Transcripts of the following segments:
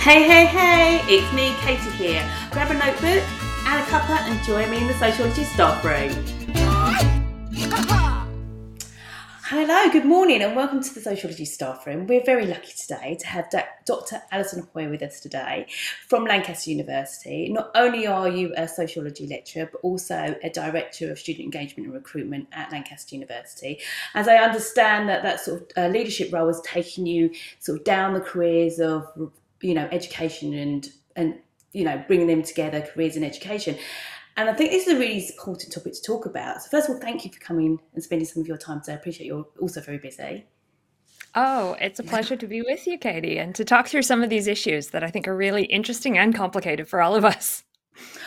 Hey, hey, hey, it's me, Katie here. Grab a notebook and a cuppa and join me in the Sociology staff room. Hello, good morning, and welcome to the Sociology staff room. We're very lucky today to have Dr. Alison Hui with us today from Lancaster University. Not only are you a sociology lecturer, but also a director of student engagement and recruitment at Lancaster University. As I understand that that sort of uh, leadership role has taken you sort of down the careers of you know education and and you know bringing them together careers and education and I think this is a really important topic to talk about. So first of all, thank you for coming and spending some of your time today. I appreciate you're also very busy. Oh, it's a pleasure to be with you, Katie, and to talk through some of these issues that I think are really interesting and complicated for all of us.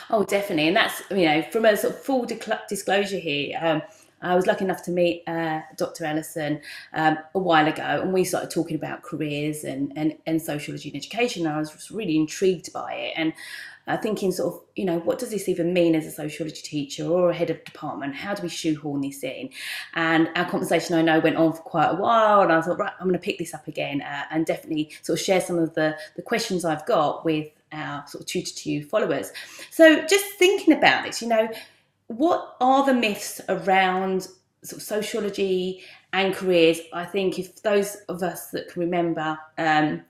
Oh, definitely. And that's, you know, from a sort of full disclosure here, um, I was lucky enough to meet uh, Dr. Alison um, a while ago, and we started talking about careers and, and, and sociology and education. And I was really intrigued by it. And uh, thinking sort of, you know, what does this even mean as a sociology teacher or a head of department? How do we shoehorn this in? And our conversation, I know, went on for quite a while, and I thought, right, I'm going to pick this up again uh, and definitely sort of share some of the the questions I've got with our sort of tutor2u followers. So just thinking about this, you know, what are the myths around sort of sociology and careers? I think if those of us that can remember. Um,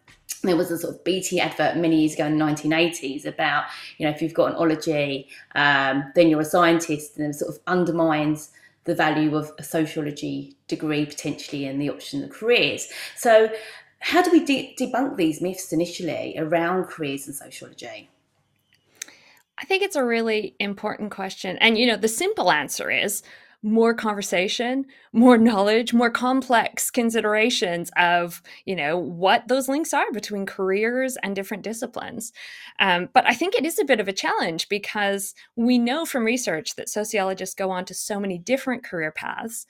there was a sort of BT advert many years ago in the 1980s about, you know, if you've got an ology, um, then you're a scientist, and it sort of undermines the value of a sociology degree potentially and the option of careers. So, how do we de- debunk these myths initially around careers and sociology? I think it's a really important question. And, you know, the simple answer is more conversation, more knowledge, more complex considerations of, you know, what those links are between careers and different disciplines. Um, but I think it is a bit of a challenge because we know from research that sociologists go on to so many different career paths.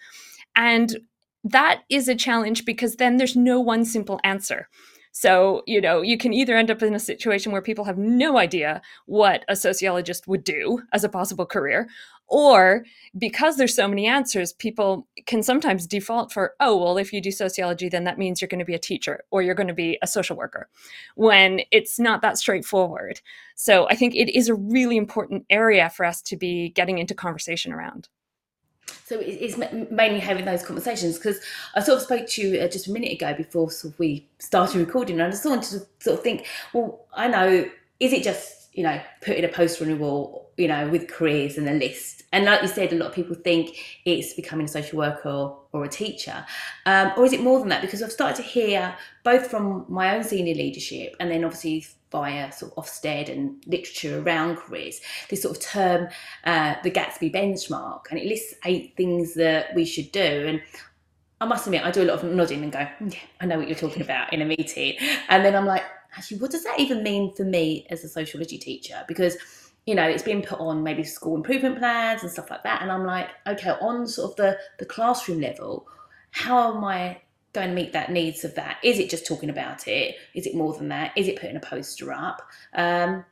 And that is a challenge because then there's no one simple answer. So, you know, you can either end up in a situation where people have no idea what a sociologist would do as a possible career, or because there's so many answers, people can sometimes default for, oh, well, if you do sociology, then that means you're going to be a teacher or you're going to be a social worker, when it's not that straightforward. So I think it is a really important area for us to be getting into conversation around. So it's mainly having those conversations because I sort of spoke to you uh, just a minute ago before sort of we started recording, and I just wanted to sort of think, well, I know, is it just you know putting a poster on wall, you know, with careers and a list? And like you said, a lot of people think it's becoming a social worker or, or a teacher, um, or is it more than that? Because I've started to hear both from my own senior leadership and then obviously via sort of Ofsted and literature around careers, this sort of term, uh, the Gatsby benchmark, and it lists eight things that we should do. And I must admit, I do a lot of nodding and go, yeah, I know what you're talking about in a meeting. And then I'm like, actually, what does that even mean for me as a sociology teacher? Because you know, it's been put on maybe school improvement plans and stuff like that. And I'm like, okay, on sort of the, the classroom level, how am I going to meet that needs of that? Is it just talking about it? Is it more than that? Is it putting a poster up? Um,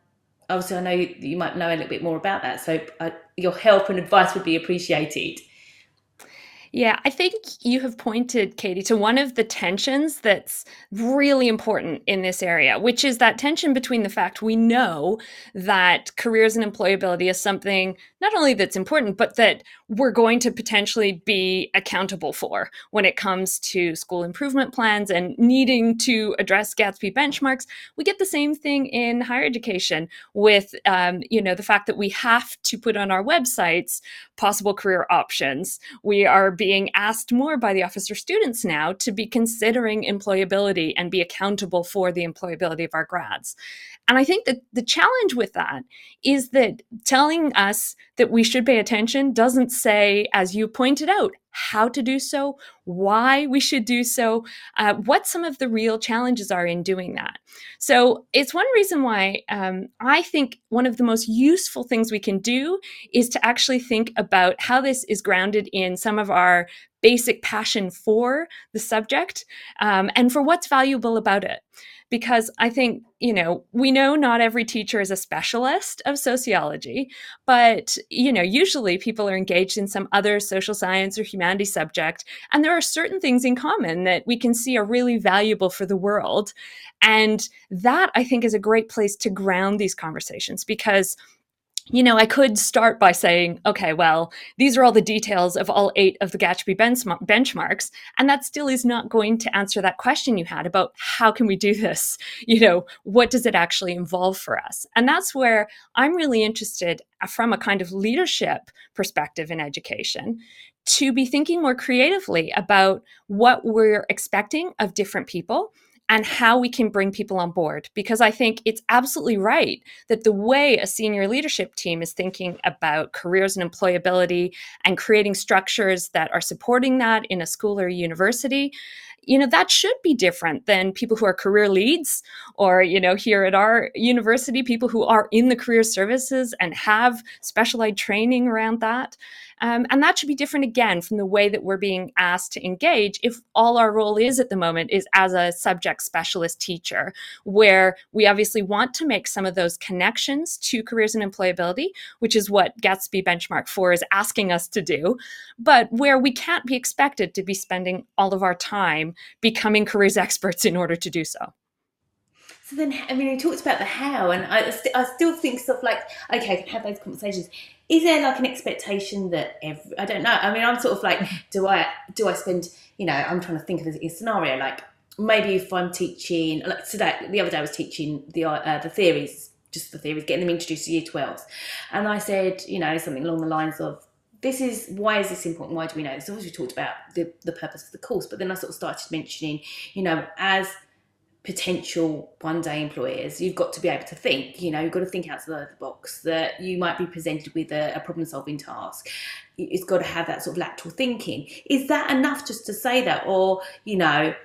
obviously, I know you, you, might know a little bit more about that, so uh, your help and advice would be appreciated. Yeah, I think you have pointed, Katie, to one of the tensions that's really important in this area, which is that tension between the fact we know that careers and employability is something not only that's important, but that we're going to potentially be accountable for when it comes to school improvement plans and needing to address Gatsby benchmarks. We get the same thing in higher education with, um, you know, the fact that we have to put on our websites possible career options. We are being asked more by the Office for Students now to be considering employability and be accountable for the employability of our grads. And I think that the challenge with that is that telling us that we should pay attention doesn't say, as you pointed out, how to do so, why we should do so, uh, what some of the real challenges are in doing that. So it's one reason why um, I think one of the most useful things we can do is to actually think about how this is grounded in some of our basic passion for the subject um, and for what's valuable about it because I think, you know, we know not every teacher is a specialist of sociology, but, you know, usually people are engaged in some other social science or humanities subject. And there are certain things in common that we can see are really valuable for the world. And that, I think, is a great place to ground these conversations because you know, I could start by saying, okay, well, these are all the details of all eight of the Gatsby benchmarks. And that still is not going to answer that question you had about how can we do this? You know, what does it actually involve for us? And that's where I'm really interested uh, from a kind of leadership perspective in education to be thinking more creatively about what we're expecting of different people and how we can bring people on board. Because I think it's absolutely right that the way a senior leadership team is thinking about careers and employability and creating structures that are supporting that in a school or a university you know that should be different than people who are career leads or you know here at our university people who are in the career services and have specialized training around that um, and that should be different again from the way that we're being asked to engage if all our role is at the moment is as a subject specialist teacher, where we obviously want to make some of those connections to careers and employability, which is what Gatsby Benchmark 4 is asking us to do, but where we can't be expected to be spending all of our time becoming careers experts in order to do so. So then, I mean, we talked about the how, and I, st- I still think stuff like, okay, I can have those conversations. Is there like an expectation that every, I don't know. I mean, I'm sort of like, do I do I spend? You know, I'm trying to think of a, scenario like maybe if I'm teaching, like today, the other day I was teaching the uh, the theories, just the theories, getting them introduced to year 12s, and I said, you know, something along the lines of this is why is this important? Why do we know this? Obviously, we talked about the, the purpose of the course, but then I sort of started mentioning, you know, as potential one day employers, you've got to be able to think, you know, you've got to think outside the box, that you might be presented with a, a problem solving task. It's got to have that sort of lateral thinking. Is that enough just to say that? Or, you know,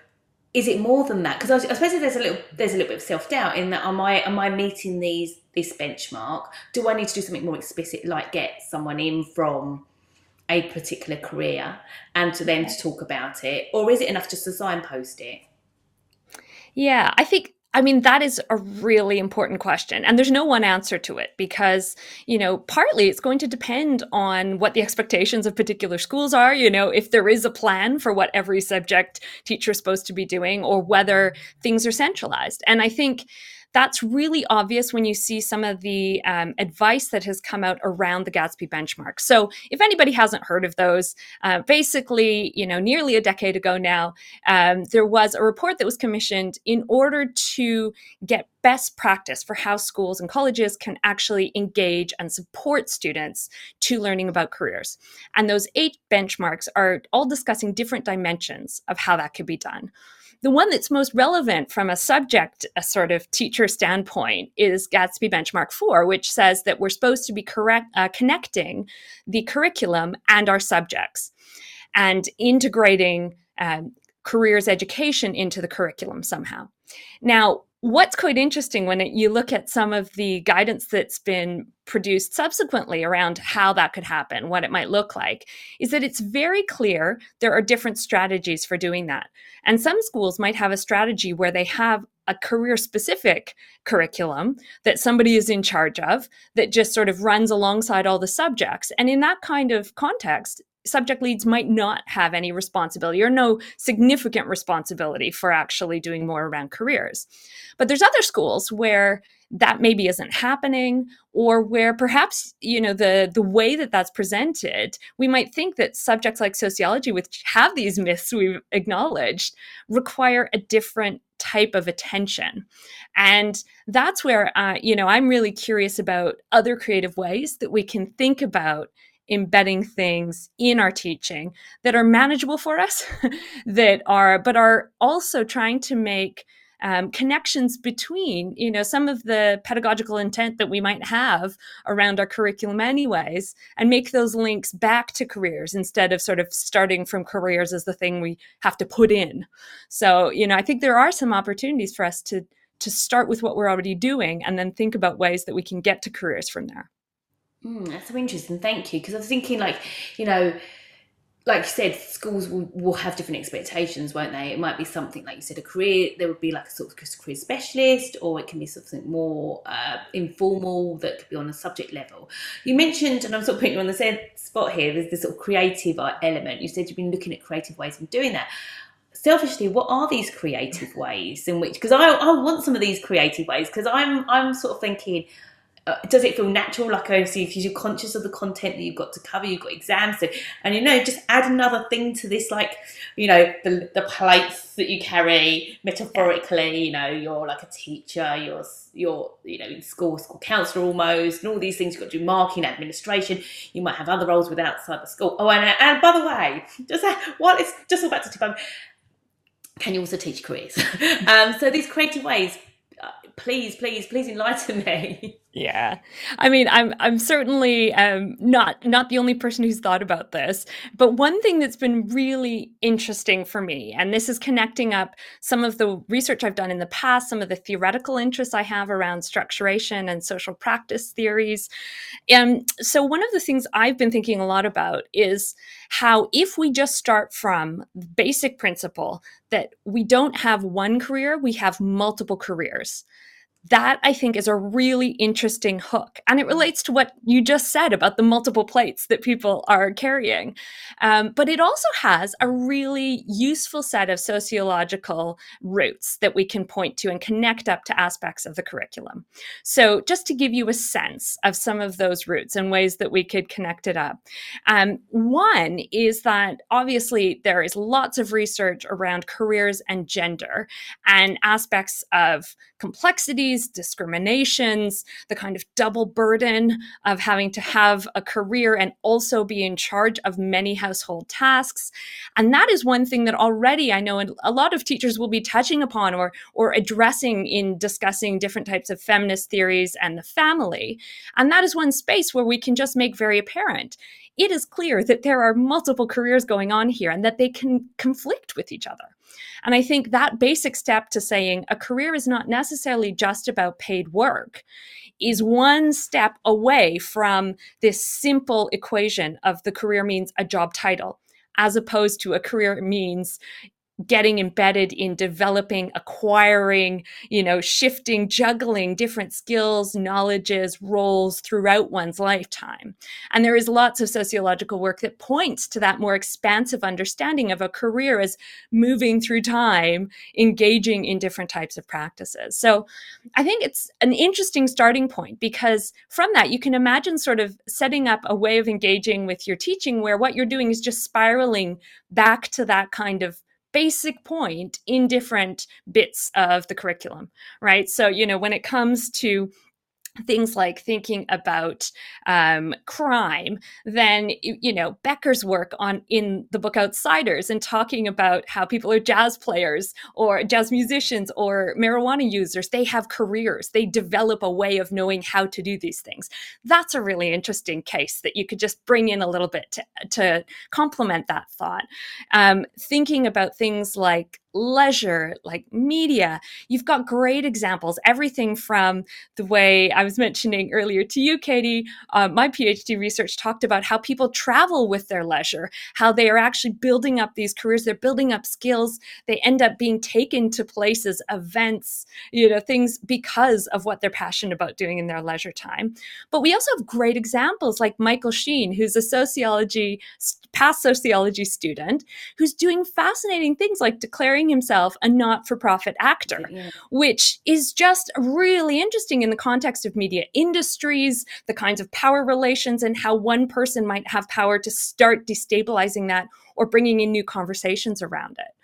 is it more than that? Because I, I suppose there's a little there's a little bit of self doubt in that am I am I meeting these this benchmark? Do I need to do something more explicit like get someone in from a particular career and to them to talk about it? Or is it enough just to signpost it? Yeah, I think I mean, that is a really important question. And there's no one answer to it because, you know, partly it's going to depend on what the expectations of particular schools are. You know, if there is a plan for what every subject teacher is supposed to be doing or whether things are centralized. And I think that's really obvious when you see some of the um, advice that has come out around the Gatsby benchmark. So, if anybody hasn't heard of those, uh, basically, you know, nearly a decade ago now, um, there was a report that was commissioned in order to get best practice for how schools and colleges can actually engage and support students to learning about careers. And those eight benchmarks are all discussing different dimensions of how that could be done. The one that's most relevant from a subject, a sort of teacher standpoint, is Gatsby Benchmark 4, which says that we're supposed to be correct, uh, connecting the curriculum and our subjects and integrating um, careers education into the curriculum somehow. Now, what's quite interesting when it, you look at some of the guidance that's been produced subsequently around how that could happen, what it might look like, is that it's very clear there are different strategies for doing that. And some schools might have a strategy where they have a career specific curriculum that somebody is in charge of that just sort of runs alongside all the subjects. And in that kind of context, subject leads might not have any responsibility or no significant responsibility for actually doing more around careers. But there's other schools where that maybe isn't happening or where perhaps you know the the way that that's presented we might think that subjects like sociology which have these myths we've acknowledged require a different type of attention and that's where uh, you know i'm really curious about other creative ways that we can think about embedding things in our teaching that are manageable for us that are but are also trying to make um, connections between you know some of the pedagogical intent that we might have around our curriculum anyways and make those links back to careers instead of sort of starting from careers as the thing we have to put in. So you know i think there are some opportunities for us to to start with what we're already doing and then think about ways that we can get to careers from there Mm, that's so interesting. Thank you. Because I was thinking, like, you know, like you said, schools will, will have different expectations, won't they? It might be something like you said, a career. There would be like a sort of career specialist, or it can be something more uh, informal that could be on a subject level. You mentioned, and I'm sort of putting you on the same spot here. There's this sort of creative element. You said you've been looking at creative ways of doing that. Selfishly, what are these creative ways in which? Because I, I want some of these creative ways because I'm I'm sort of thinking uh, does it feel natural? Like obviously, if you're conscious of the content that you've got to cover, you've got exams, to, and you know, just add another thing to this, like you know, the the plates that you carry metaphorically. You know, you're like a teacher, you're you're you know in school, school counselor almost, and all these things. You've got to do marking, administration. You might have other roles with outside the school. Oh, and and by the way, just while it's just all about to tip on, can you also teach careers? um, so these creative ways uh, please, please, please enlighten me. Yeah, I mean, I'm I'm certainly um, not not the only person who's thought about this, but one thing that's been really interesting for me, and this is connecting up some of the research I've done in the past, some of the theoretical interests I have around structuration and social practice theories, and so one of the things I've been thinking a lot about is how if we just start from the basic principle that we don't have one career, we have multiple careers that I think is a really interesting hook. And it relates to what you just said about the multiple plates that people are carrying. Um, but it also has a really useful set of sociological roots that we can point to and connect up to aspects of the curriculum. So, just to give you a sense of some of those roots and ways that we could connect it up, um, one is that obviously there is lots of research around careers and gender and aspects of complexities, discriminations, the kind of double burden of having to have a career and also be in charge of many household tasks. And that is one thing that already I know a lot of teachers will be touching upon or, or addressing in discussing different types of feminist theories and the family. And that is one space where we can just make very apparent it is clear that there are multiple careers going on here and that they can conflict with each other. And I think that basic step to saying a career is not necessarily just about paid work is one step away from this simple equation of the career means a job title as opposed to a career means getting embedded in developing, acquiring, you know, shifting, juggling different skills, knowledges, roles throughout one's lifetime. And there is lots of sociological work that points to that more expansive understanding of a career as moving through time, engaging in different types of practices. So I think it's an interesting starting point because from that, you can imagine sort of setting up a way of engaging with your teaching where what you're doing is just spiraling back to that kind of basic point in different bits of the curriculum, right? So, you know, when it comes to things like thinking about um, crime, then you know Becker's work on in the book Outsiders and talking about how people are jazz players or jazz musicians or marijuana users. They have careers. They develop a way of knowing how to do these things. That's a really interesting case that you could just bring in a little bit to, to complement that thought. Um, thinking about things like leisure, like media. You've got great examples, everything from the way I was mentioning earlier to you, Katie. Uh, my PhD research talked about how people travel with their leisure, how they are actually building up these careers, they're building up skills, they end up being taken to places, events, you know, things because of what they're passionate about doing in their leisure time. But we also have great examples like Michael Sheen, who's a sociology, past sociology student, who's doing fascinating things like declaring himself a not for profit actor, yeah. which is just really interesting in the context of media industries, the kinds of power relations, and how one person might have power to start destabilizing that or bringing in new conversations around it.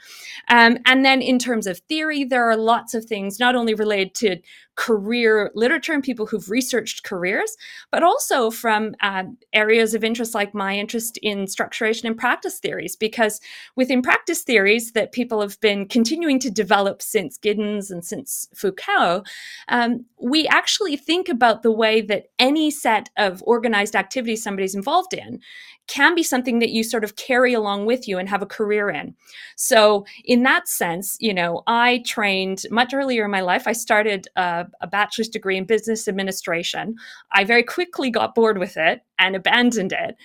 Um, and then in terms of theory, there are lots of things not only related to career literature and people who've researched careers, but also from uh, areas of interest like my interest in structuration and practice theories. Because within practice theories that people have been continuing to develop since Giddens and since Foucault, um, we actually think about the way that any set of organized activity somebody's involved in can be something that you sort of carry along with you and have a career in. So in that sense you know i trained much earlier in my life i started a, a bachelor's degree in business administration. I very quickly got bored with it and abandoned it.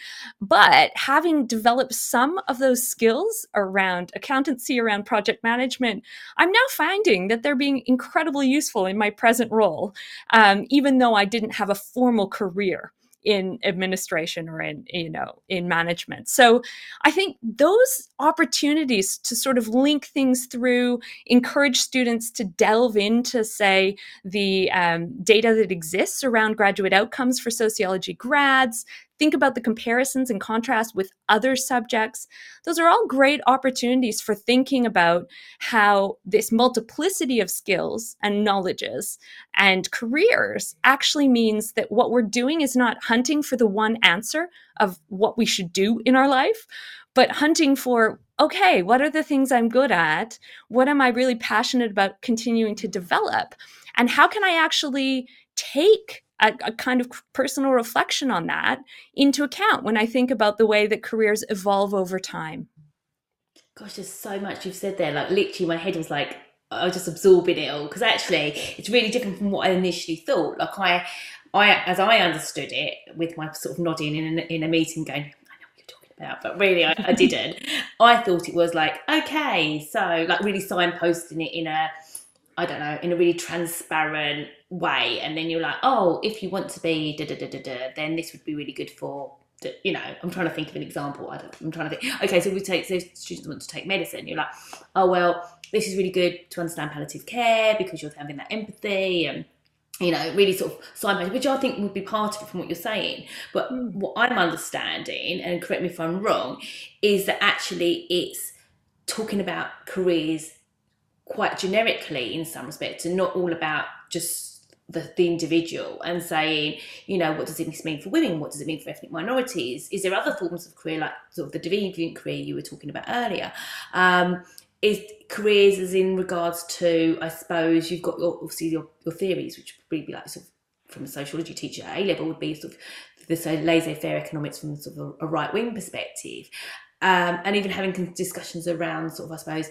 But having developed some of those skills around accountancy around project management i'm now finding that they're being incredibly useful in my present role um, even though i didn't have a formal career in administration or in you know in management. So i think those opportunities to sort of link things through encourage students to delve into say the um, data that exists around graduate outcomes for sociology grads think about the comparisons and contrast with other subjects. Those are all great opportunities for thinking about how this multiplicity of skills and knowledges and careers actually means that what we're doing is not hunting for the one answer of what we should do in our life, but hunting for okay, what are the things I'm good at? What am I really passionate about continuing to develop? And how can I actually take a, a, kind of personal reflection on that into account when I think about the way that careers evolve over time. Gosh, there's so much you've said there. Like literally, my head was like, I was just absorbing it all because actually, it's really different from what I initially thought. Like I, I as I understood it, with my sort of nodding in a, in a meeting, going, I know what you're talking about, but really, I, I didn't. I thought it was like, okay, so like really signposting it in a I don't know, in a really transparent way. And then you're like, oh, if you want to be da da da da da, then this would be really good for, you know, I'm trying to think of an example. I don't, I'm trying to think. Okay, so we take, so students want to take medicine. You're like, oh, well, this is really good to understand palliative care because you're having that empathy and you know, really sort of signpost, which I think would be part of it from what you're saying. But mm. what I'm understanding, and correct me if I'm wrong, is that actually it's talking about careers quite generically in some respects and not all about just the, the individual and saying, you know, what does this mean for women? What does it mean for ethnic minorities? Is there other forms of career, like sort of the deviant career you were talking about earlier? Um, is careers as in regards to, I suppose, you've got your, obviously your, your theories, which would be like sort of from a sociology teacher at A level would be sort of the so laissez-faire economics from sort of a, a right wing perspective, um, and even having discussions around sort of, I suppose,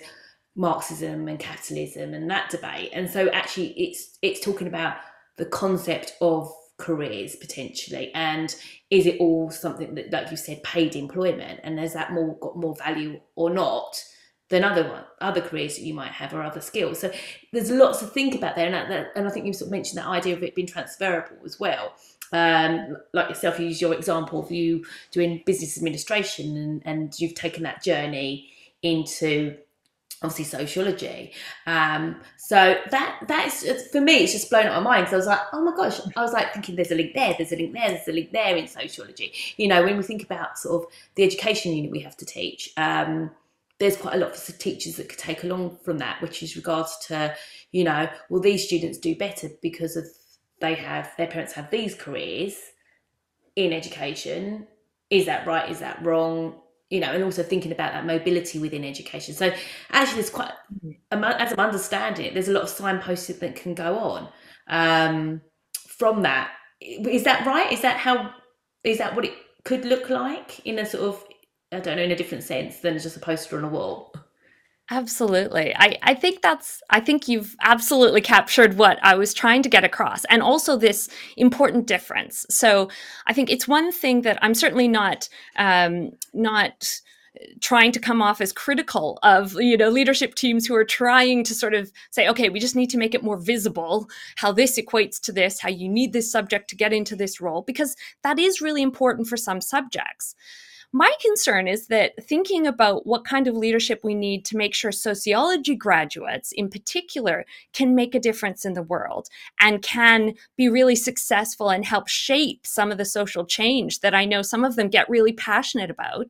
Marxism and capitalism and that debate. And so actually it's it's talking about the concept of careers potentially and is it all something that like you said paid employment and has that more got more value or not than other one other careers that you might have or other skills. So there's lots to think about there. And, that, and i think you sort of mentioned that idea of it being transferable as well. Um, like yourself you use your example of you doing business administration and, and you've taken that journey into obviously sociology. Um, so that that is for me, it's just blown out my mind because I was like, oh my gosh, I was like thinking there's a link there, there's a link there, there's a link there in sociology. You know, when we think about sort of the education unit we have to teach. Um, there's quite a lot for teachers that could take along from that, which is regards to, you know, well, these students do better because of they have their parents have these careers in education. Is that right? Is that wrong? You know, and also thinking about that mobility within education. So actually, there's quite, as I'm understanding it, there's a lot of signposting that can go on um, from that. Is that right? Is that how? Is that what it could look like in a sort of, I don't know, in a different sense than just a poster on a wall? Absolutely. I, I think that's, I think you've absolutely captured what I was trying to get across and also this important difference. So I think it's one thing that I'm certainly not, um, not, trying to come off as critical of you know leadership teams who are trying to sort of say okay we just need to make it more visible how this equates to this how you need this subject to get into this role because that is really important for some subjects my concern is that thinking about what kind of leadership we need to make sure sociology graduates, in particular, can make a difference in the world and can be really successful and help shape some of the social change that I know some of them get really passionate about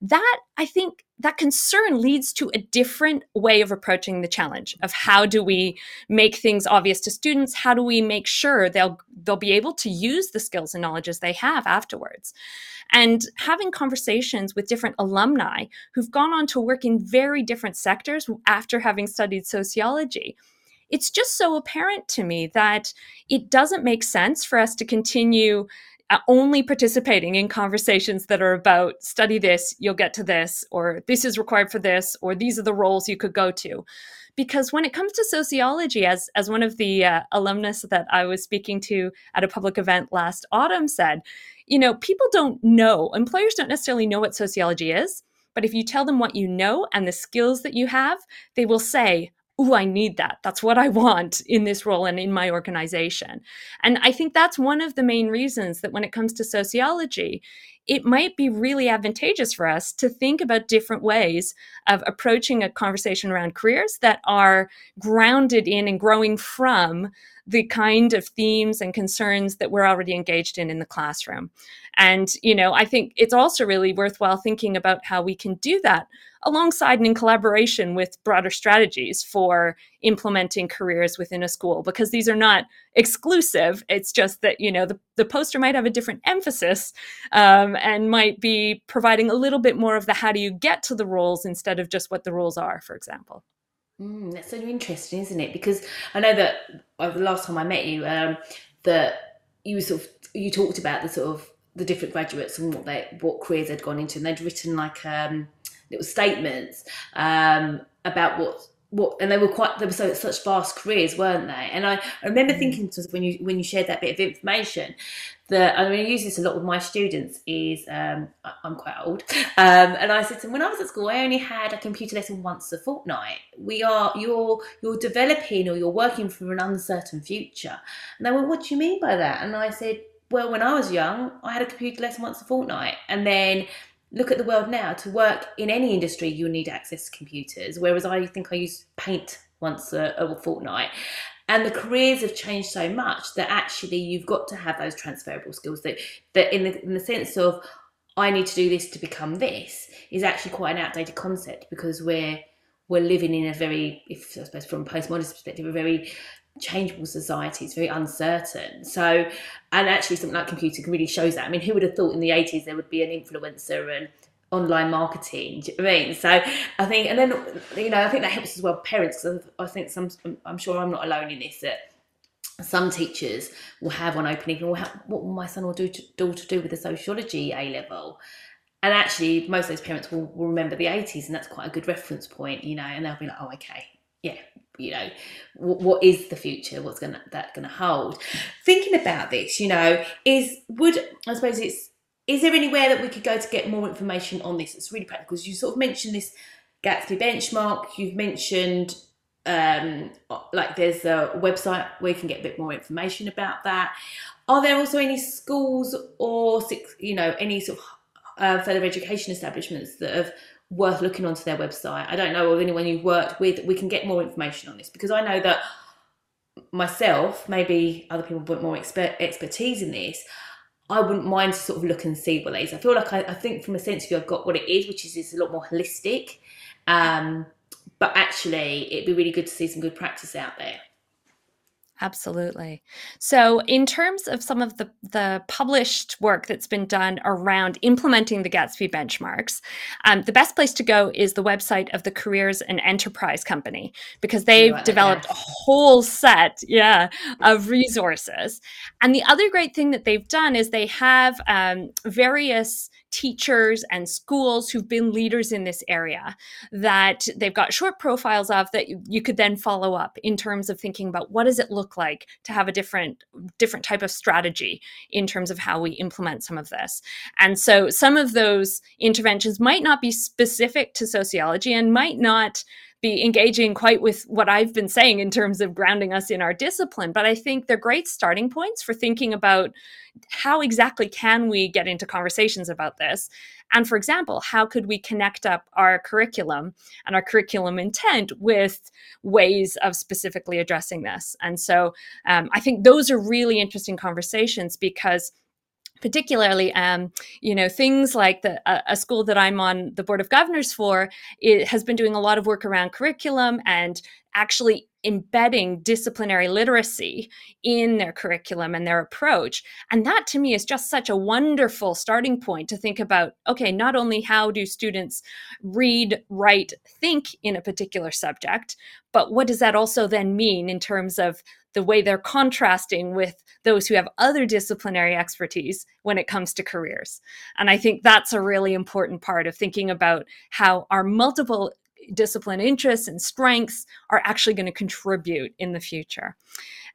that i think that concern leads to a different way of approaching the challenge of how do we make things obvious to students? How do we make sure they'll they'll be able to use the skills and knowledges they have afterwards? And having conversations with different alumni who've gone on to work in very different sectors after having studied sociology it's just so apparent to me that it doesn't make sense for us to continue only participating in conversations that are about study this, you'll get to this, or this is required for this, or these are the roles you could go to. Because when it comes to sociology, as, as one of the uh, alumnus that I was speaking to at a public event last autumn said, you know, people don't know, employers don't necessarily know what sociology is. But if you tell them what you know and the skills that you have, they will say, oh, I need that. That's what I want in this role and in my organization. And I think that's one of the main reasons that when it comes to sociology, it might be really advantageous for us to think about different ways of approaching a conversation around careers that are grounded in and growing from the kind of themes and concerns that we're already engaged in in the classroom. And, you know, I think it's also really worthwhile thinking about how we can do that alongside and in collaboration with broader strategies for implementing careers within a school because these are not exclusive it's just that you know the, the poster might have a different emphasis um, and might be providing a little bit more of the how do you get to the roles instead of just what the rules are for example mm, that's so interesting isn't it because i know that uh, the last time i met you um, that you sort of you talked about the sort of the different graduates and what they what careers they'd gone into and they'd written like um little statements um, about what what and they were quite they were so such vast careers weren't they and i, I remember mm. thinking to when you when you shared that bit of information that I mean, I use this a lot with my students. Is um, I'm quite old, um, and I said to them when I was at school, I only had a computer lesson once a fortnight. We are you're you're developing or you're working for an uncertain future. And they went, "What do you mean by that?" And I said, "Well, when I was young, I had a computer lesson once a fortnight, and then look at the world now to work in any industry you'll need access to computers whereas i think i use paint once a, a, fortnight and the careers have changed so much that actually you've got to have those transferable skills that that in the, in the sense of i need to do this to become this is actually quite an outdated concept because we're we're living in a very if i suppose from a postmodern perspective a very changeable society. It's very uncertain. So, and actually, something like computing really shows that. I mean, who would have thought in the 80s there would be an influencer and online marketing? Do you know I mean? So, I think, and then, you know, I think that helps as well parents because I think some, I'm sure I'm not alone in this that some teachers will have one opening, well, what will my son or daughter do with a sociology A level? And actually, most of those parents will, will remember the 80s, and that's quite a good reference point, you know, and they'll be like, oh, okay, yeah, you know what, what is the future what's gonna that gonna hold thinking about this you know is would i suppose it's is there anywhere that we could go to get more information on this it's really practical you sort of mentioned this gatsby benchmark you've mentioned um, like there's a website where you can get a bit more information about that are there also any schools or you know any sort of uh, further education establishments that have worth looking onto their website. I don't know of anyone you've worked with. We can get more information on this because I know that myself, maybe other people want more expert, expertise in this. I wouldn't mind to sort of look and see what it is. I feel like I, I think from a sense of view, I've got what it is, which is it's a lot more holistic. Um, but actually, it'd be really good to see some good practice out there. Absolutely. So, in terms of some of the, the published work that's been done around implementing the Gatsby benchmarks, um, the best place to go is the website of the Careers and Enterprise Company because they've developed a whole set, yeah, of resources. And the other great thing that they've done is they have um, various teachers and schools who've been leaders in this area that they've got short profiles of that you, could then follow up in terms of thinking about what does it look like to have a different different type of strategy in terms of how we implement some of this. And so some of those interventions might not be specific to sociology and might not be engaging quite with what I've been saying in terms of grounding us in our discipline. But I think they're great starting points for thinking about how exactly can we get into conversations about this. And for example, how could we connect up our curriculum and our curriculum intent with ways of specifically addressing this? And so um, I think those are really interesting conversations because particularly um, you know things like the a, a, school that i'm on the board of governors for it has been doing a lot of work around curriculum and actually embedding disciplinary literacy in their curriculum and their approach. And that to me is just such a wonderful starting point to think about okay, not only how do students read, write, think in a particular subject, but what does that also then mean in terms of the way they're contrasting with those who have other disciplinary expertise when it comes to careers. And I think that's a really important part of thinking about how our multiple discipline interests and strengths are actually going to contribute in the future.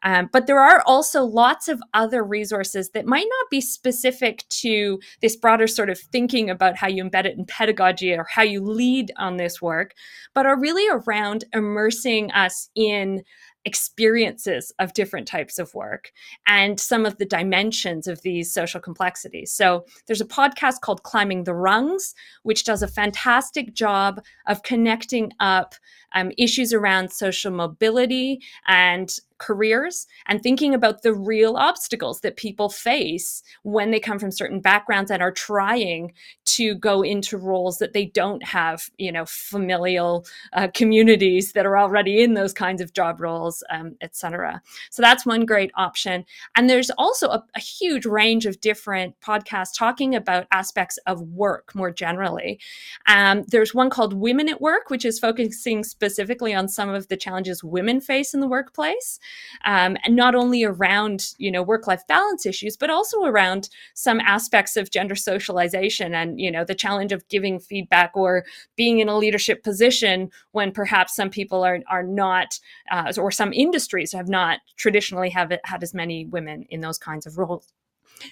Um, but there are also lots of other resources that might not be specific to this broader sort of thinking about how you embed it in pedagogy or how you lead on this work, but are really around immersing us in experiences of different types of work and some of the dimensions of these social complexities. So there's a podcast called Climbing the Rungs, which does a fantastic job of connecting up um, issues around social mobility and careers and thinking about the real obstacles that people face when they come from certain backgrounds and are trying to go into roles that they don't have you know familial uh, communities that are already in those kinds of job roles um, etc so that's one great option. And there's also a, a huge range of different podcasts talking about aspects of work more generally. Um, there's one called women at work which is focusing specifically on some of the challenges women face in the workplace um, and not only around you know work life balance issues, but also around some aspects of gender socialization and you know the challenge of giving feedback or being in a leadership position when perhaps some people are are not uh, or some industries have not traditionally have had as many women in those kinds of roles.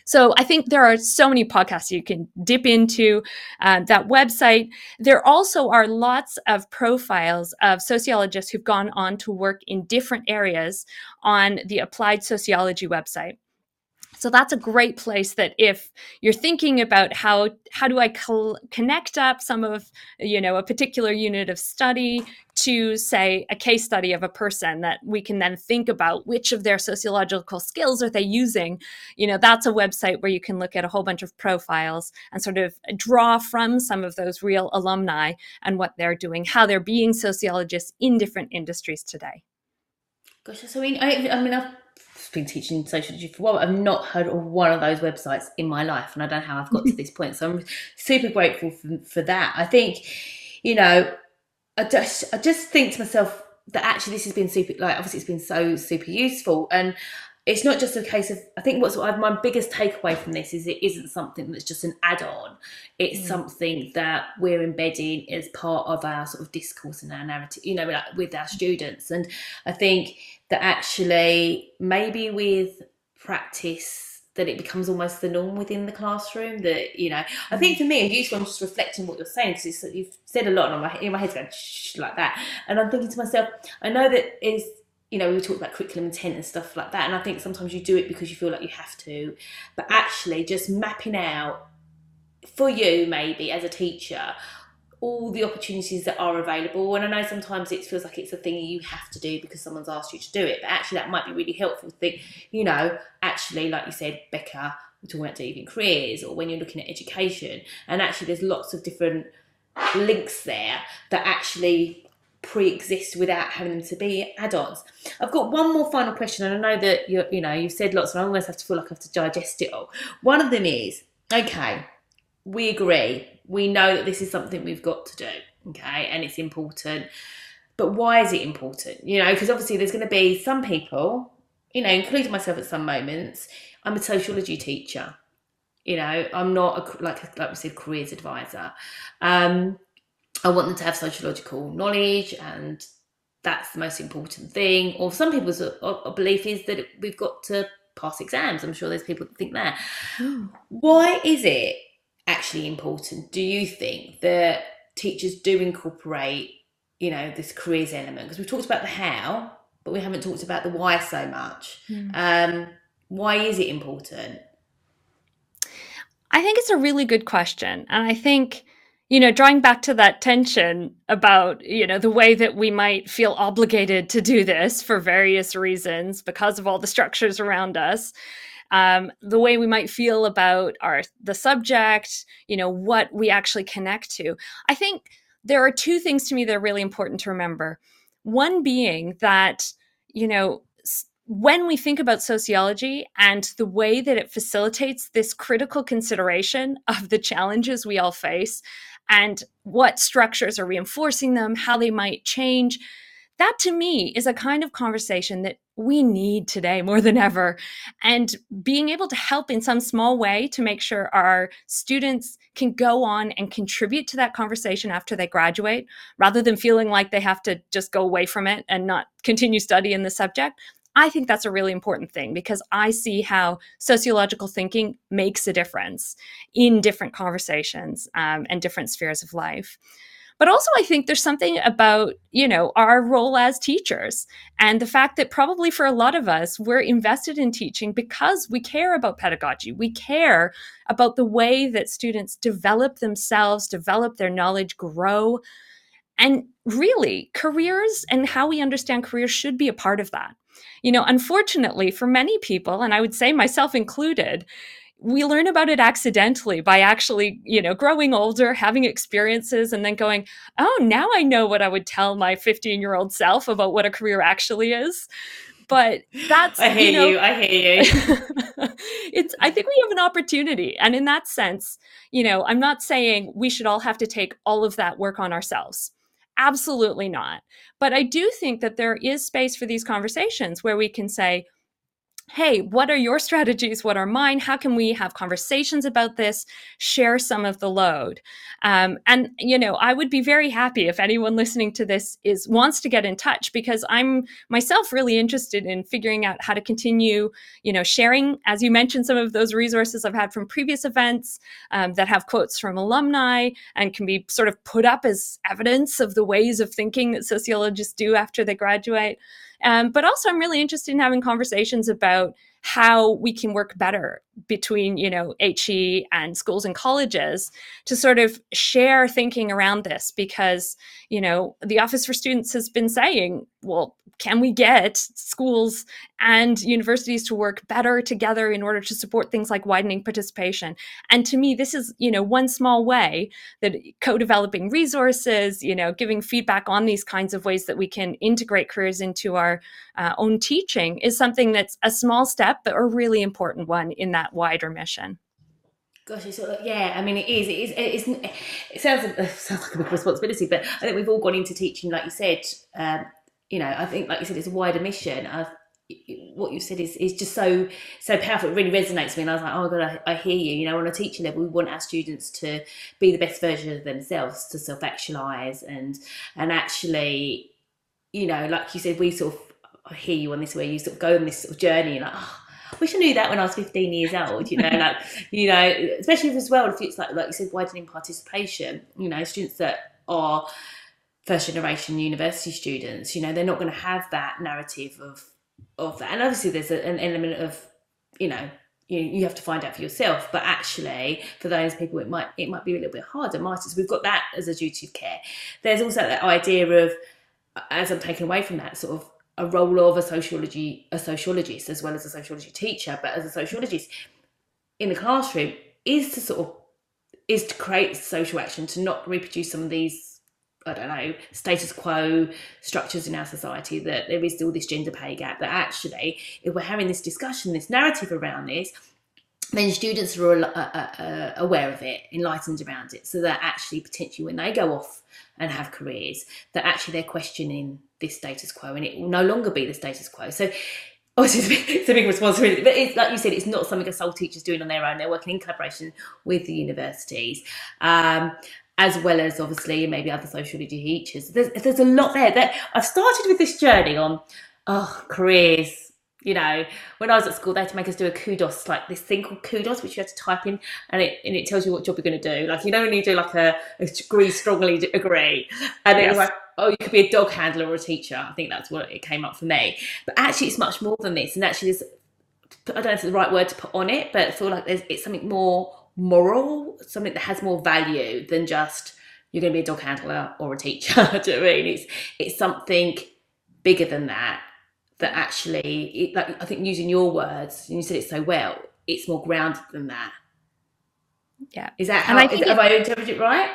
So I think there are so many podcasts you can dip into uh, that website. There also are lots of profiles of sociologists who've gone on to work in different areas on the Applied Sociology website. So that's a great place that if you're thinking about how how do I connect up some of you know a particular unit of study to say a case study of a person that we can then think about which of their sociological skills are they using you know that's a website where you can look at a whole bunch of profiles and sort of draw from some of those real alumni and what they're doing how they're being sociologists in different industries today. Gosh so I mean I, I mean I've been teaching sociology for a while. I've not heard of one of those websites in my life, and I don't know how I've got to this point. So I'm super grateful for, for that. I think, you know, I just I just think to myself that actually this has been super. Like obviously, it's been so super useful, and it's not just a case of i think what's my biggest takeaway from this is it isn't something that's just an add-on. It's mm. something that we're embedding as part of our sort of discourse and our narrative you know like with our students. And i think that actually maybe with practice that it becomes almost the norm within the classroom that you know i think for me a useful i'm just reflecting what you're saying because you've said a lot and my, in my head's going shh, like that. And i'm thinking to myself i know that is you know, we talk about curriculum intent and stuff like that. And I think sometimes you do it because you feel like you have to. But actually, just mapping out for you, maybe as a teacher, all the opportunities that are available. And I know sometimes it feels like it's a thing you have to do because someone's asked you to do it. But actually, that might be really helpful think, you know, actually, like you said, Becker, we're talking about developing careers or when you're looking at education. And actually, there's lots of different links there that actually pre-exist without having them to be add-ons. I've got one more final question, and I know that you you know you've said lots, and I almost have to feel like I have to digest it all. One of them is okay. We agree. We know that this is something we've got to do. Okay, and it's important. But why is it important? You know, because obviously there's going to be some people, you know, including myself at some moments. I'm a sociology teacher. You know, I'm not a, like like we said, careers advisor. Um, I want them to have sociological knowledge and that's the most important thing. Or some people's belief is that we've got to pass exams. I'm sure there's people that think that. Mm. Why is it actually important, do you think, that teachers do incorporate, you know, this careers element? Because we've talked about the how, but we haven't talked about the why so much. Mm. Um, why is it important? I think it's a really good question. And I think you know, drawing back to that tension about, you know, the way that we might feel obligated to do this for various reasons because of all the structures around us. Um, the way we might feel about our the subject, you know, what we actually connect to. I think there are two things to me that are really important to remember. One being that, you know, when we think about sociology and the way that it facilitates this critical consideration of the challenges we all face and what structures are reinforcing them, how they might change, that to me is a kind of conversation that we need today more than ever. And being able to help in some small way to make sure our students can go on and contribute to that conversation after they graduate, rather than feeling like they have to just go away from it and not continue studying the subject. I think that's a really important thing because I see how sociological thinking makes a difference in different conversations um, and different spheres of life. But also, I think there's something about, you know, our role as teachers and the fact that probably for a lot of us, we're invested in teaching because we care about pedagogy. We care about the way that students develop themselves, develop their knowledge, grow. And really, careers and how we understand careers should be a part of that. You know, unfortunately, for many people, and I would say myself included, we learn about it accidentally by actually, you know, growing older, having experiences, and then going, oh, now I know what I would tell my 15 year old self about what a career actually is. But that's I hear you, know, you. I hear you. it's I think we have an opportunity. And in that sense, you know, I'm not saying we should all have to take all of that work on ourselves. Absolutely not. But I do think that there is space for these conversations where we can say, hey, what are your strategies? What are mine? How can we have conversations about this? Share some of the load. Um, and you know, I would be very happy if anyone listening to this is wants to get in touch because I'm myself really interested in figuring out how to continue, you know, sharing. As you mentioned, some of those resources I've had from previous events um, that have quotes from alumni and can be sort of put up as evidence of the ways of thinking that sociologists do after they graduate. Um, but also, I'm really interested in having conversations about how we can work better between you know HE and schools and colleges to sort of share thinking around this because you know the Office for Students has been saying, well, can we get schools and universities to work better together in order to support things like widening participation? And to me, this is, you know, one small way that co-developing resources, you know, giving feedback on these kinds of ways that we can integrate careers into our uh, own teaching is something that's a small step, but a really important one in that wider mission. Gosh, yeah. I mean, it is. It is. It, is, it sounds it sounds like a big responsibility, but I think we've all gone into teaching, like you said, um, you know, I think, like you said, it's a wider mission. I, what you said is, is just so so powerful. It really resonates with me, and I was like, oh god, I, I, hear you. You know, on a teaching level, we want our students to be the best version of themselves, to self actualize, and and actually, you know, like you said, we sort of I hear you on this where you sort of go on this sort of journey, and like, oh, I wish I knew that when I was 15 years old, you know, like, you know, especially as well, if it's like, like you said, widening participation, you know, students that are first generation university students, you know, they're not going to have that narrative of of that. And obviously, there's a, an element of, you know, you, you have to find out for yourself. But actually, for those people, it might it might be a little bit harder. Masters, we've got that as a duty of care. There's also that idea of, as I'm taking away from that, sort of a role of a sociology a sociologist as well as a sociology teacher, but as a sociologist in the classroom is to sort of is to create social action to not reproduce some of these I don't know, status quo structures in our society that there is still this gender pay gap. That actually, if we're having this discussion, this narrative around this, then students are uh, uh, uh, aware of it, enlightened around it, so that actually potentially when they go off and have careers, that actually they're questioning this status quo and it will no longer be the status quo. So obviously it's a big responsibility, but it's like you said, it's not something a sole teacher's doing on their own. They're working in collaboration with the universities. Um, as well as obviously maybe other sociology teachers. There's, there's a lot there. That I've started with this journey on oh careers. You know, when I was at school, they had to make us do a kudos, like this thing called kudos, which you had to type in, and it and it tells you what job you're going to do. Like you know, when you do like a, a agree, strongly agree, and yes. It was like, oh, you could be a dog handler or a teacher. I think that's what it came up for me. But actually, it's much more than this, and actually, there's I don't know if it's the right word to put on it, but I feel like there's it's something more moral, something that has more value than just you're going to be a dog handler or a teacher. Do you know I mean? It's it's something bigger than that. That actually, it, like I think using your words, and you said it so well, it's more grounded than that. Yeah. Is that how? Is, it, have I interpreted it right?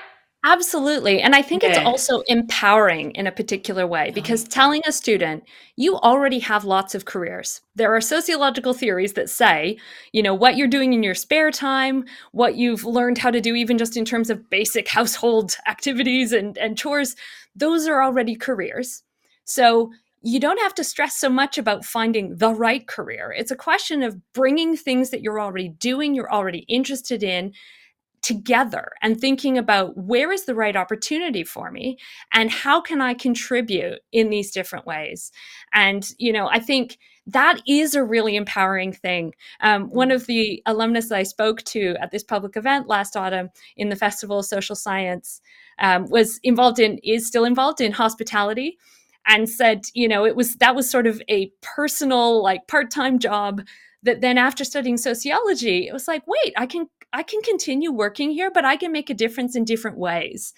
Absolutely. And I think yeah. it's also empowering in a particular way because telling a student, you already have lots of careers. There are sociological theories that say, you know, what you're doing in your spare time, what you've learned how to do, even just in terms of basic household activities and, and chores, those are already careers. So you don't have to stress so much about finding the right career. It's a question of bringing things that you're already doing, you're already interested in, together and thinking about where is the right opportunity for me and how can I contribute in these different ways. And, you know, I think that is a really empowering thing. Um, one of the alumnus that I spoke to at this public event last autumn in the Festival of Social Science um, was involved in, is still involved in hospitality and said, you know, it was that was sort of a personal, like part time job that then after studying sociology, it was like, wait, I can I can continue working here, but I can make a difference in different ways.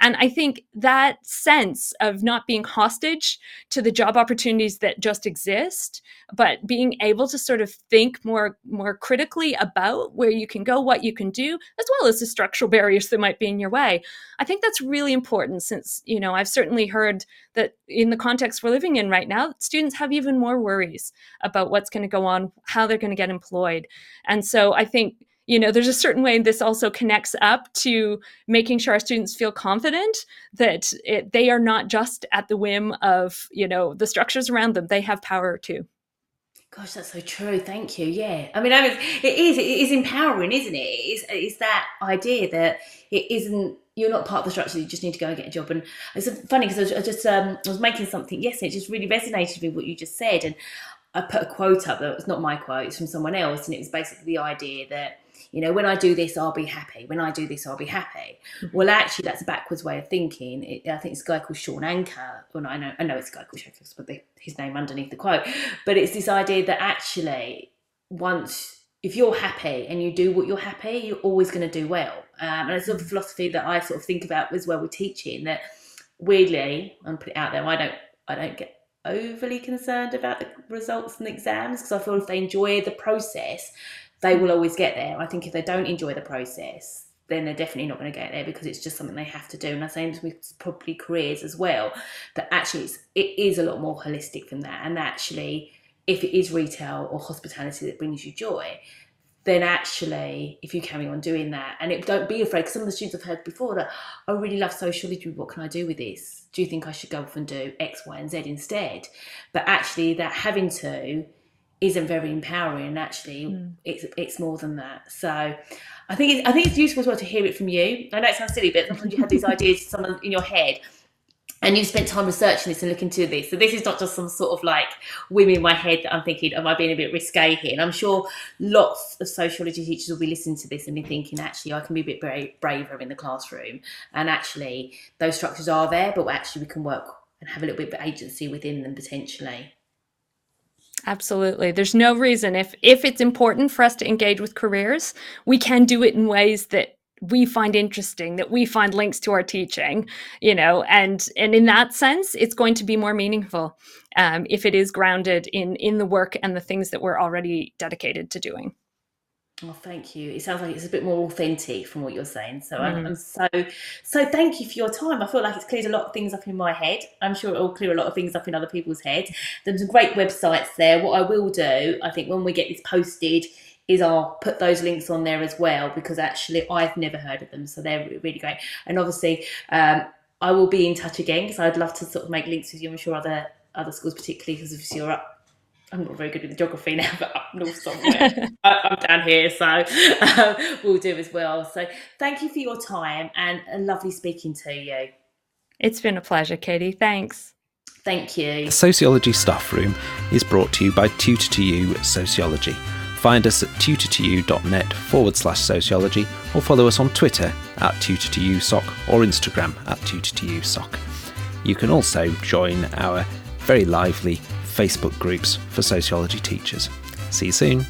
And I think that sense of not being hostage to the job opportunities that just exist, but being able to sort of think more more critically about where you can go, what you can do, as well as the structural barriers that might be in your way. I think that's really important since, you know, I've certainly heard that in the context we're living in right now, students have even more worries about what's going to go on, how they're going to get employed. And so I think you know there's a certain way this also connects up to making sure our students feel confident that it, they are not just at the whim of you know the structures around them they have power too. Gosh that's so true thank you yeah. I mean I it is it is empowering isn't it? It's, it's that idea that it isn't you're not part of the structure you just need to go and get a job. And it's funny because I just um, I was making something yesterday it just really resonated with what you just said. And I put a quote up that was not my quote, it's from someone else, and it was basically the idea that you know, when I do this, I'll be happy. When I do this, I'll be happy. Well, actually, that's a backwards way of thinking. It, I think it's a guy called Shawn Achor. Well, I know, I know it's a guy called Shawn but the, his name underneath the quote. But it's this idea that actually, once if you're happy and you do what you're happy, you're always going to do well. Um, and it's sort of philosophy that I sort of think about as well with teaching. That weirdly, I'm put it out there. I don't, I don't get overly concerned about the results and the exams because I feel if they enjoy the process, they will always get there. I think if they don't enjoy the process, then they're definitely not going to get there because it's just something they have to do. And I say with probably careers as well, that actually it's, it is a lot more holistic than that. And actually, if it is retail or hospitality that brings you joy, then actually, if you carry on doing that, and it, don't be afraid, because some of the students I've heard before that I really love sociology. What can I do with this? Do you think I should go off and do X, Y, and Z instead? But actually, that having to isn't very empowering and actually mm. it's it's more than that. So i think it's, i think it's useful as well to hear it from you. I know it sounds silly but sometimes you have these ideas someone in your head and you've spent time researching this and looking into this. So this is not just some sort of like whim in my head that i'm thinking am i being a bit risque here? And i'm sure lots of sociology teachers will be listening to this and be thinking actually i can be a bit bra- braver in the classroom. And actually those structures are there but actually we can work and have a little bit of agency within them potentially Absolutely. There's no reason if if it's important for us to engage with careers, we can do it in ways that we find interesting that we find links to our teaching you know and and in that sense it's going to be more meaningful um, if it is grounded in in the work and the things that we're already dedicated to doing Oh, thank you. It sounds like it's a bit more authentic from what you're saying. So mm. I'm, I'm, so so. Thank you for your time. I feel like it's cleared a lot of things up in my head. I'm sure it will clear a lot of things up in other people's heads. There's some great websites there. What I will do, I think, when we get this posted, is I'll put those links on there as well because actually I've never heard of them, so they're really great. And obviously, um, I will be in touch again because I'd love to sort of make links with you. I'm sure other other schools, particularly because if you're up I'm not very good with geography now, but up north somewhere. I'm down here, so um, we'll do as well. So thank you for your time and a lovely speaking to you. It's been a pleasure, Katie. Thanks. Thank you. The Sociology Staff Room is brought to you by tutor2u Sociology. Find us at tutor2u.net forward slash sociology or follow us on Twitter at tutor2usoc or Instagram at tutor2usoc. You can also join our very lively Facebook groups for sociology teachers. See you soon.